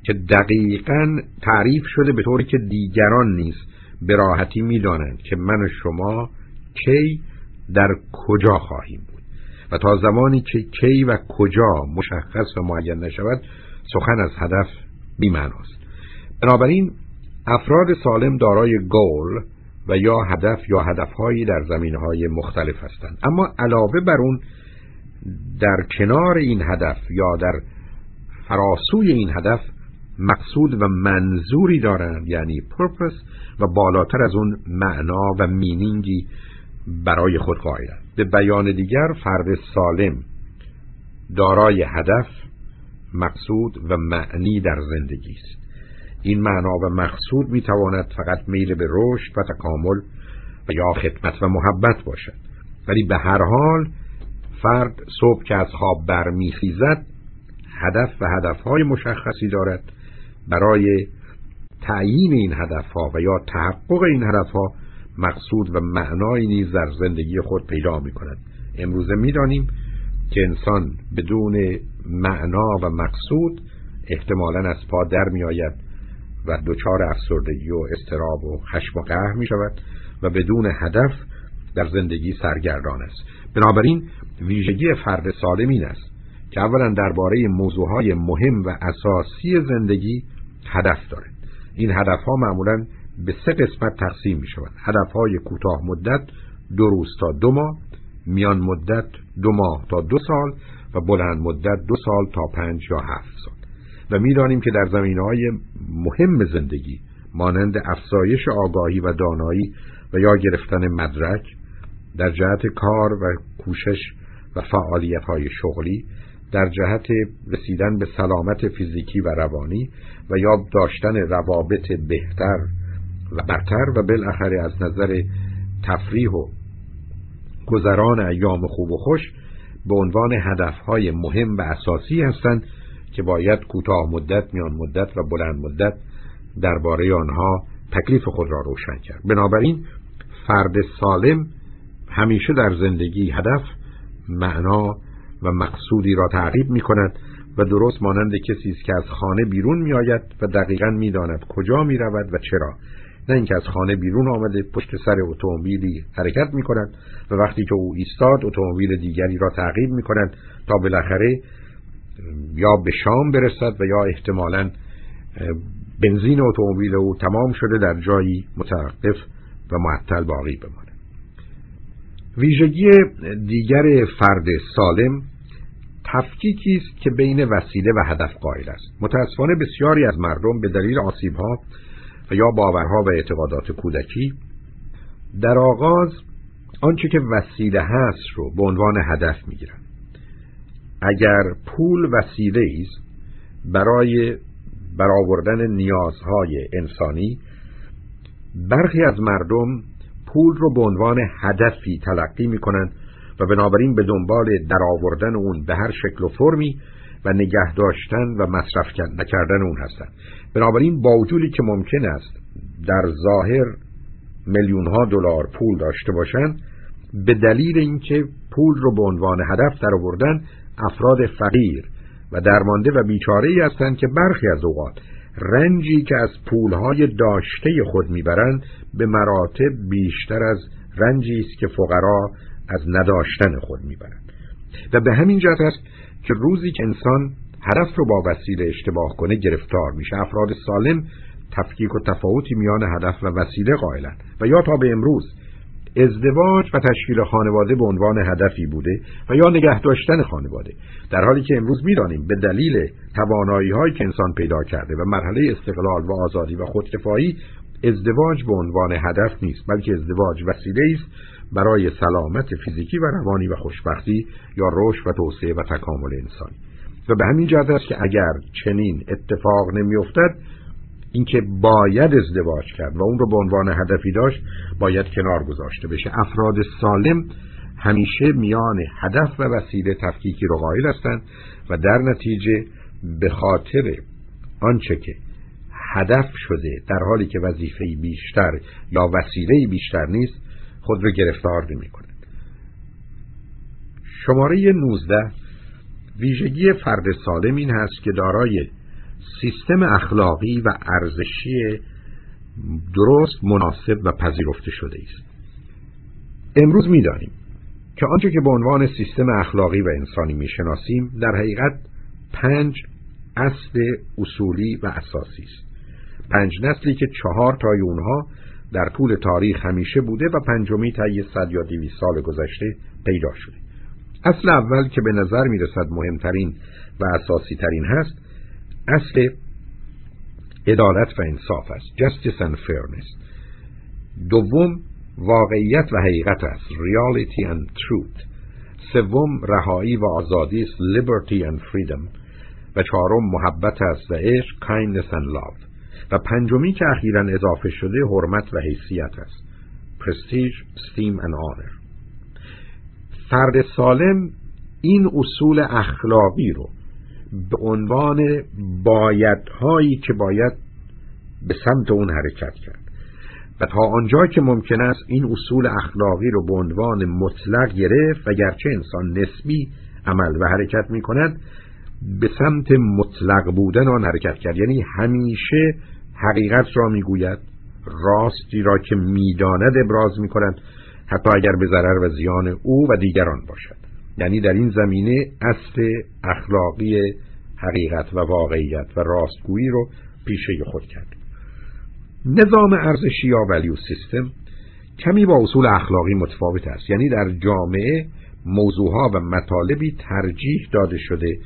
که دقیقا تعریف شده به طوری که دیگران نیست به راحتی می‌دانند که من و شما کی در کجا خواهیم بود. و تا زمانی که کی و کجا مشخص و معین نشود سخن از هدف بیمعناست. بنابراین افراد سالم دارای گول و یا هدف یا هدفهایی در زمینه های مختلف هستند. اما علاوه بر اون در کنار این هدف یا در فراسوی این هدف مقصود و منظوری دارند یعنی پرپس و بالاتر از اون معنا و مینینگی برای خود قائلند. به بیان دیگر فرد سالم دارای هدف مقصود و معنی در زندگی است. این معنا و مقصود می‌تواند فقط میل به رشد و تکامل و یا خدمت و محبت باشد. ولی به هر حال فرد صبح که از خواب برمیخیزد هدف و هدفهای مشخصی دارد. برای تعیین این هدفها و یا تحقق این هدفها مقصود و معنایی نیز در زندگی خود پیدا می کند امروزه می‌دانیم که انسان بدون معنا و مقصود احتمالا از پا در می آید و دچار افسردگی و استراب و خشم و قهر می شود و بدون هدف در زندگی سرگردان است. بنابراین ویژگی فرد سالم این است که اولا درباره موضوعهای مهم و اساسی زندگی هدف دارد. این هدف ها معمولا به سه قسمت تقسیم می شود هدف های کوتاه مدت دو روز تا دو ماه میان مدت دو ماه تا دو سال و بلند مدت دو سال تا پنج یا هفت سال. و می‌دانیم که در زمین های مهم زندگی مانند افزایش آگاهی و دانایی و یا گرفتن مدرک در جهت کار و کوشش و فعالیت های شغلی در جهت رسیدن به سلامت فیزیکی و روانی و یا داشتن روابط بهتر و برتر و بالاخره از نظر تفریح و گذران ایام خوب و خوش به عنوان هدفهای مهم و اساسی هستند که باید کوتاه مدت، میان مدت و بلند مدت درباره آنها تکلیف خود را روشن کرد. بنابراین فرد سالم همیشه در زندگی هدف، معنا و مقصودی را تعقیب می کند و درست مانند کسی است که از خانه بیرون می آید و دقیقا می داند کجا می رود و چرا نه اینکه از خانه بیرون آمده پشت سر اتومبیلی حرکت می کند و وقتی که او ایستاد اتومبیل دیگری را تعقیب می کند تا بالاخره یا به شام برسد و یا احتمالا بنزین اتومبیل او تمام شده در جایی متوقف و معطل باقی بماند. ویژگی دیگر فرد سالم تفکیکی است که بین وسیله و هدف قائل است. متاسفانه بسیاری از مردم به دلیل آسیبها و یا باورها و اعتقادات کودکی. در آغاز آنچه که وسیله هست رو به عنوان هدف می‌گیرند اگر پول وسیله است برای برآوردن نیازهای انسانی برخی از مردم پول رو به عنوان هدفی تلقی می کنند و بنابراین به دنبال درآوردن اون به هر شکل و فرمی و نگه داشتن و مصرف نکردن اون هستند بنابراین با وجودی که ممکن است در ظاهر میلیون ها دلار پول داشته باشند به دلیل اینکه پول رو به عنوان هدف درآوردن افراد فقیر و درمانده و بیچاره ای هستند که برخی از اوقات رنجی که از پولهای داشته خود می‌برند به مراتب بیشتر از رنجی است که فقرا از نداشتن خود می‌برند و به همین جهت است که روزی که انسان هدف رو با وسیله اشتباه کنه گرفتار میشه. افراد سالم تفکیک و تفاوتی میان هدف و وسیله قائلن. و یا تا به امروز ازدواج و تشکیل خانواده به عنوان هدفی بوده و یا نگه داشتن خانواده. در حالی که امروز می‌دانیم به دلیل توانایی هایی که انسان پیدا کرده و مرحله استقلال و آزادی و خودکفایی ازدواج به عنوان هدف نیست بلکه ازدواج وسیله است برای سلامت فیزیکی و روانی و خوشبختی یا رشد و توسعه و تکامل انسانی. و به همین جهت است که اگر چنین اتفاق نمیافتد اینکه باید ازدواج کرد و اون رو به عنوان هدفی داشت باید کنار گذاشته بشه. افراد سالم همیشه میان هدف و وسیله تفکیکی رو قائل هستند و در نتیجه به خاطر آنچه که هدف شده در حالی که وظیفه بیشتر یا وسیله بیشتر نیست خود رو گرفتار نمی کند. شماره 19 ویژگی فرد سالم این هست که دارای سیستم اخلاقی و ارزشی درست مناسب و پذیرفته شده است امروز می‌دانیم که آنچه که به عنوان سیستم اخلاقی و انسانی می‌شناسیم در حقیقت پنج اصل اصولی و اساسی است پنج نسلی که چهار تای اونها در طول تاریخ همیشه بوده و پنجمی طی صد یا دیویس سال گذشته پیدا شده. اصل اول که به نظر می‌رسد مهمترین و اساسی ترین هست اصل عدالت و انصاف است justice and fairness. دوم واقعیت و حقیقت است reality and truth. سوم رهایی و آزادی است liberty and freedom. و چهارم محبت است و عشق kindness and love. و پنجمی که اخیرا اضافه شده حرمت و حیثیت است. Prestige, esteem and honor. فرد سالم این اصول اخلاقی رو به عنوان بایدهایی که باید به سمت اون حرکت کرد. و تا آنجا که ممکن است این اصول اخلاقی رو به عنوان مطلق گرفت و گرچه انسان نسبی عمل و حرکت می کند به سمت مطلق بودن آن حرکت کرد. یعنی همیشه حقیقت را می‌گوید راستی را که می‌داند ابراز می کند حتی اگر به ضرر و زیان او و دیگران باشد. یعنی در این زمینه اصل اخلاقی حقیقت و واقعیت و راستگویی رو پیشه خود کرد. نظام ارزشی یا ولیو سیستم کمی با اصول اخلاقی متفاوت است. یعنی در جامعه موضوعها و مطالبی ترجیح داده شده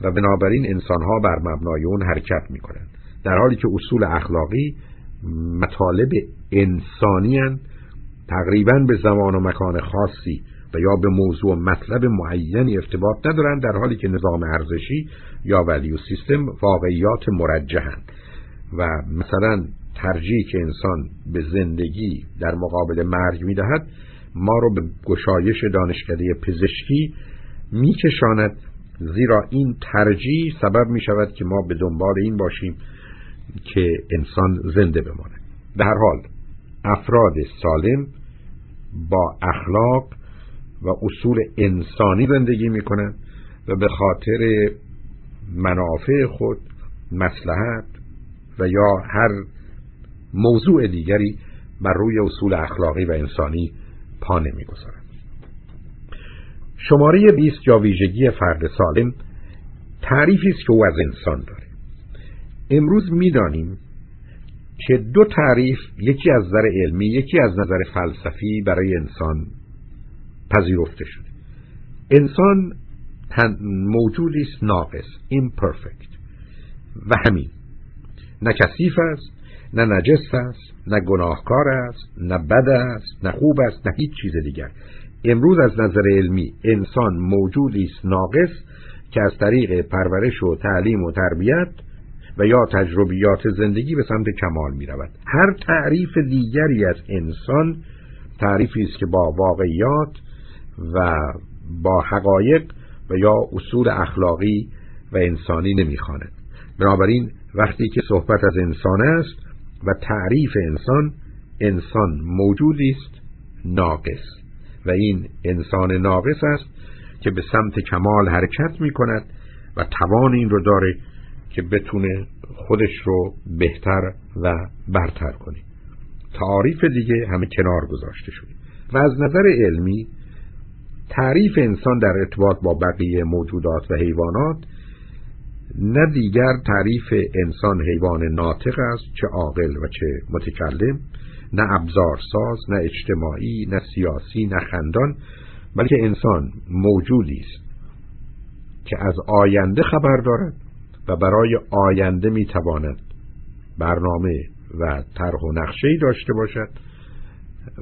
و بنابراین انسانها بر مبنای اون حرکت می کنند در حالی که اصول اخلاقی مطالب انسانی تقریبا به زمان و مکان خاصی و یا به موضوع مطلب معینی ارتباط ندارند در حالی که نظام ارزشی یا ولیو سیستم واقعیات مرجحند و مثلا ترجیح که انسان به زندگی در مقابل مرگ می‌دهد ما رو به گشایش دانشکده پزشکی میکشاند زیرا این ترجیح سبب می شود که ما به دنبال این باشیم که انسان زنده بماند. به هر حال افراد سالم با اخلاق و اصول انسانی زندگی می‌کنن و به خاطر منافع خود مسلحت و یا هر موضوع دیگری بر روی اصول اخلاقی و انسانی پا نمی‌گذارند. شماره 20 یا ویژگی فرد سالم تعریفی است که او از انسان داره امروز می‌دانیم که دو تعریف یکی از نظر علمی یکی از نظر فلسفی برای انسان پذیرفته شده. انسان موجودی است ناقص imperfect. و همین. نه کثیف است نه نجس است نه گناهکار است نه بد است نه خوب است نه هیچ چیز دیگر. امروز از نظر علمی انسان موجودی است ناقص که از طریق پرورش و تعلیم و تربیت و یا تجربیات زندگی به سمت کمال می رود هر تعریف دیگری از انسان تعریفی است که با واقعیات و با حقایق و یا اصول اخلاقی و انسانی نمی‌خواند. بنابراین وقتی که صحبت از انسان است و تعریف انسان انسان موجودی است ناقص. و این انسان ناقص است که به سمت کمال حرکت می کند و توان این رو داره که بتونه خودش رو بهتر و برتر کنه. تعریف دیگه همه کنار گذاشته شده. و از نظر علمی تعریف انسان در ارتباط با بقیه موجودات و حیوانات نه دیگر تعریف انسان حیوان ناطق است چه عاقل و چه متکلم نه ابزارساز نه اجتماعی نه سیاسی نه خندان بلکه انسان موجودی است که از آینده خبر دارد. و برای آینده می‌تواند برنامه و طرح و نقشه داشته باشد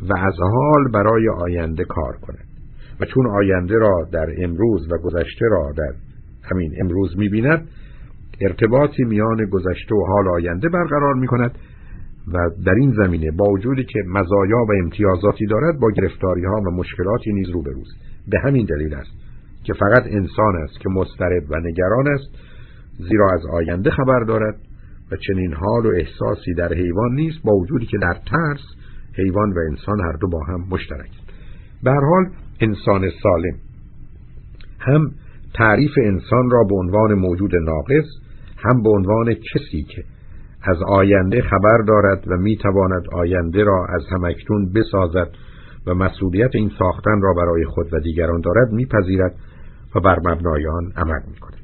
و از حال برای آینده کار کند. و چون آینده را در امروز و گذشته را در همین امروز می‌بیند ارتباطی میان گذشته و حال آینده برقرار می کند و در این زمینه با وجودی که مزایا و امتیازاتی دارد با گرفتاری ها و مشکلاتی نیز روبروست به همین دلیل است که فقط انسان است که مضطرب و نگران است زیرا از آینده خبر دارد و چنین حال و احساسی در حیوان نیست با وجودی که در ترس حیوان و انسان هر دو با هم مشترک است به حال انسان سالم هم تعریف انسان را به عنوان موجود ناقص هم به عنوان کسی که از آینده خبر دارد و می‌تواند آینده را از همکتون بسازد و مسئولیت این ساختن را برای خود و دیگران دارد میپذیرد و بر مبنای آن عمل می‌کند.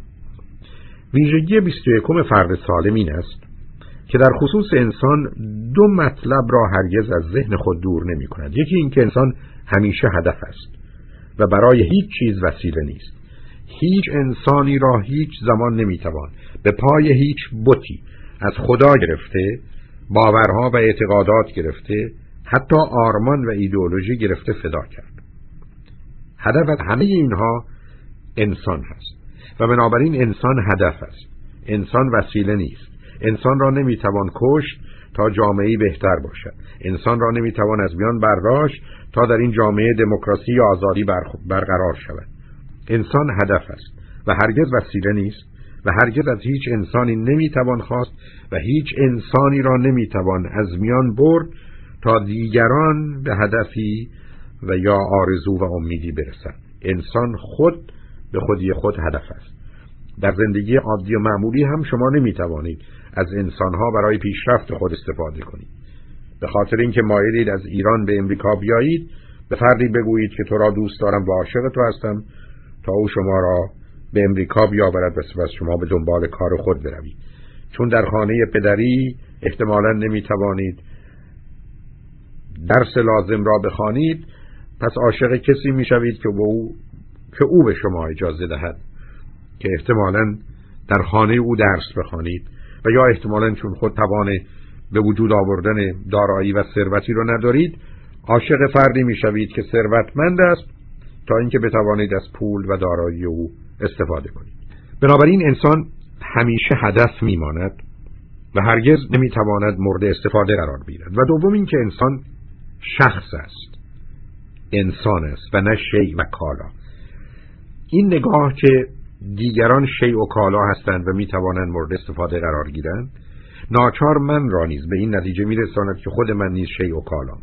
ویژگی 21 فرد سالم این است که در خصوص انسان دو مطلب را هرگز از ذهن خود دور نمی کند. یکی اینکه انسان همیشه هدف است و برای هیچ چیز وسیله نیست. هیچ انسانی را هیچ زمان نمی‌توان به پای هیچ بتی از خدا گرفته باورها و اعتقادات گرفته حتی آرمان و ایدئولوژی گرفته فدا کرد. هدف از همه اینها انسان هست. و بنابراین انسان هدف است. انسان وسیله نیست. انسان را نمی‌توان کشت تا جامعه بهتر باشد. انسان را نمی‌توان از میان برداشت تا در این جامعه دموکراسی یا آزادی برقرار شود. انسان هدف است و هرگز وسیله نیست و هرگز از هیچ انسانی نمی‌توان خواست و هیچ انسانی را نمی‌توان از میان برد تا دیگران به هدفی و یا آرزو و امیدی برسند. انسان خود به خودی خود هدف است. در زندگی عادی و معمولی هم شما نمی‌توانید از انسانها برای پیشرفت خود استفاده کنید. به خاطر اینکه مایلید از ایران به امریکا بیایید به فردی بگویید که تو را دوست دارم و عاشق تو هستم تا او شما را به امریکا بیاورد و سپس شما به دنبال کار خود بروید. چون در خانه پدری احتمالا نمی‌توانید درس لازم را بخوانید پس عاشق کسی می‌شوید که او که او به شما اجازه دهد که احتمالا در خانه او درس بخوانید و یا احتمالا چون خود توان به وجود آوردن دارایی و ثروتی رو ندارید عاشق فردی می‌شوید که ثروتمند است تا اینکه بتوانید از پول و دارایی او استفاده کنید. بنابراین انسان همیشه هدف میماند و هرگز نمی‌تواند مورد استفاده قرار بگیرد. و دوم اینکه انسان شخص است انسان است و نه شی و کالا. این نگاه که دیگران شی و کالا هستند و می‌توانند مورد استفاده قرار گیرند ناچار من را نیز به این نتیجه میرساند که خود من نیز شی و کالا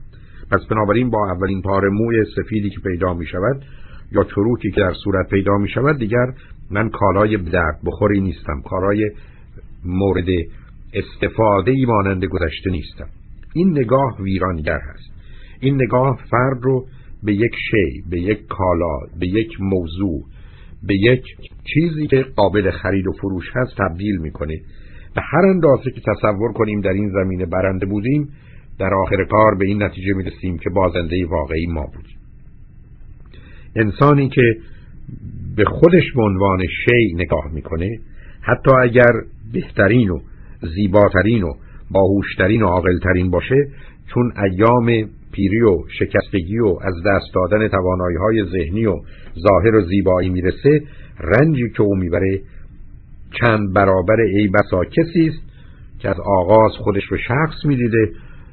پس بنابراین با اولین پاره موی سفیدی که پیدا می شود یا چروکی که در صورت پیدا می شود دیگر من کالای درد بخوری نیستم کالای مورد استفاده ای مانند گذشته نیستم. این نگاه ویرانگر هست. این نگاه فرد رو به یک شی به یک کالا به یک موضوع به یک چیزی که قابل خرید و فروش هست تبدیل می‌کنه. و هر اندازه که تصور کنیم در این زمینه برنده بودیم در آخر کار به این نتیجه می‌رسیم که بازنده واقعی ما بودیم انسانی که به خودش به عنوان شی نگاه می‌کنه حتی اگر بهترین و زیباترین و باهوشترین و عاقلترین باشه چون ایام پیری و شکستگی و از دست دادن توانایی های ذهنی و ظاهر و زیبایی می‌رسه رنجی که او می‌بره. چند برابر ای بسا کسی است که از آغاز خودش رو شخص می‌دیده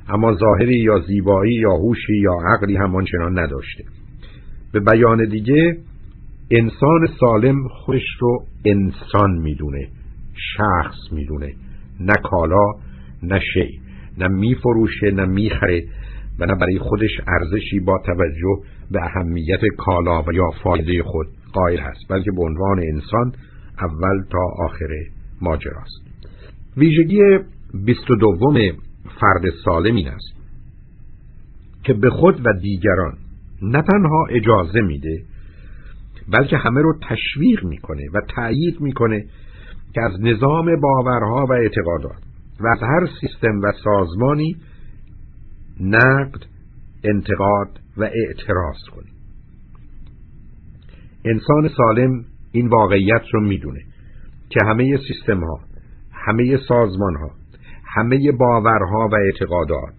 اما ظاهری یا زیبایی یا هوشی یا عقلی چنان نداشته. به بیان دیگه انسان سالم خودش رو انسان می‌دونه شخص می‌دونه. نه کالا نه شی نه میفروشه نه می‌خره. و برای خودش ارزشی با توجه به اهمیت کالا و یا فایده خود قائل هست بلکه به عنوان انسان اول تا آخر ماجراست ویژگی بیست و دوم فرد سالم این است که به خود و دیگران نه تنها اجازه میده بلکه همه رو تشویق می‌کنه و تأیید می‌کنه که از نظام باورها و اعتقادات و از هر سیستم و سازمانی نقد انتقاد و اعتراض کنیم انسان سالم این واقعیت رو می‌دونه که همه سیستم ها همه سازمان ها همه باورها و اعتقادات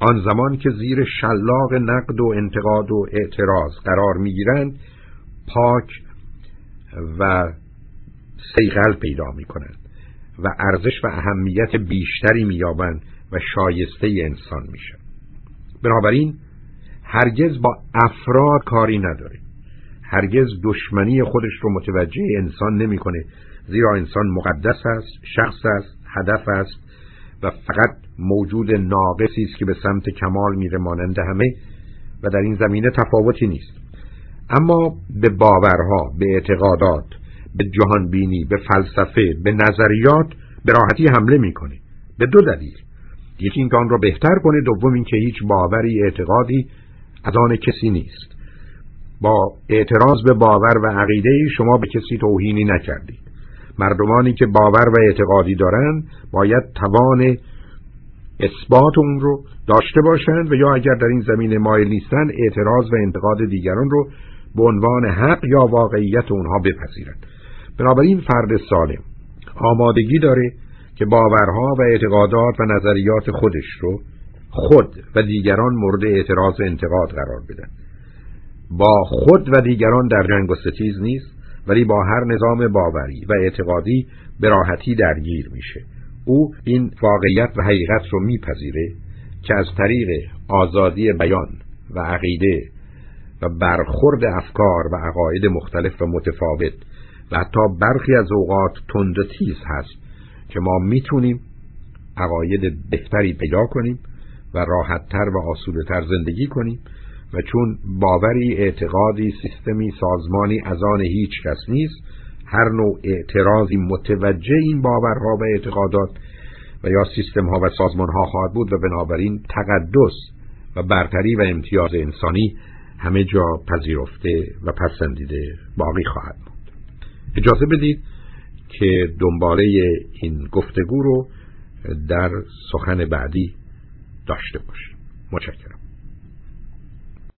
آن زمان که زیر شلاق نقد و انتقاد و اعتراض قرار می‌گیرند پاک و سیغل پیدا می کنند و ارزش و اهمیت بیشتری مییابند و شایسته انسان میشن بنابراین هرگز با افراد کاری نداره. هرگز دشمنی خودش رو متوجه انسان نمی‌کنه. زیرا انسان مقدس است شخص است هدف است و فقط موجود ناقصی است که به سمت کمال میره مانند همه و در این زمینه تفاوتی نیست. اما به باورها به اعتقادات به جهانبینی به فلسفه به نظریات به راحتی حمله می‌کنه. به دو دلیل. یکی اینکه آن را بهتر کنه دوم اینکه هیچ باوری اعتقادی از آن کسی نیست. با اعتراض به باور و عقیده شما به کسی توهینی نکردید. مردمانی که باور و اعتقادی دارند باید توان اثبات اون رو داشته باشند و یا اگر در این زمینه مایل نیستند اعتراض و انتقاد دیگران رو به عنوان حق یا واقعیت اونها بپذیرند. بنابراین فرد سالم آمادگی داره که باورها و اعتقادات و نظریات خودش رو خود و دیگران مورد اعتراض و انتقاد قرار بدن. با خود و دیگران در جنگ و ستیز نیست ولی با هر نظام باوری و اعتقادی به راحتی درگیر میشه. او این واقعیت و حقیقت رو میپذیره که از طریق آزادی بیان و عقیده و برخورد افکار و عقاید مختلف و متفاوت و حتی برخی از اوقات تند و تیز هست. که ما می‌تونیم عقاید بهتری پیدا کنیم و راحتتر و آسودتر زندگی کنیم و چون باوری اعتقادی سیستمی سازمانی از آن هیچ کس نیست هر نوع اعتراضی متوجه این باورها و اعتقادات و یا سیستم ها و سازمان ها خواهد بود و بنابراین تقدس و برتری و امتیاز انسانی همه جا پذیرفته و پسندیده باقی خواهد بود. اجازه بدید که دنباله این گفتگو رو در سخن بعدی داشته باشیم. متشکرم.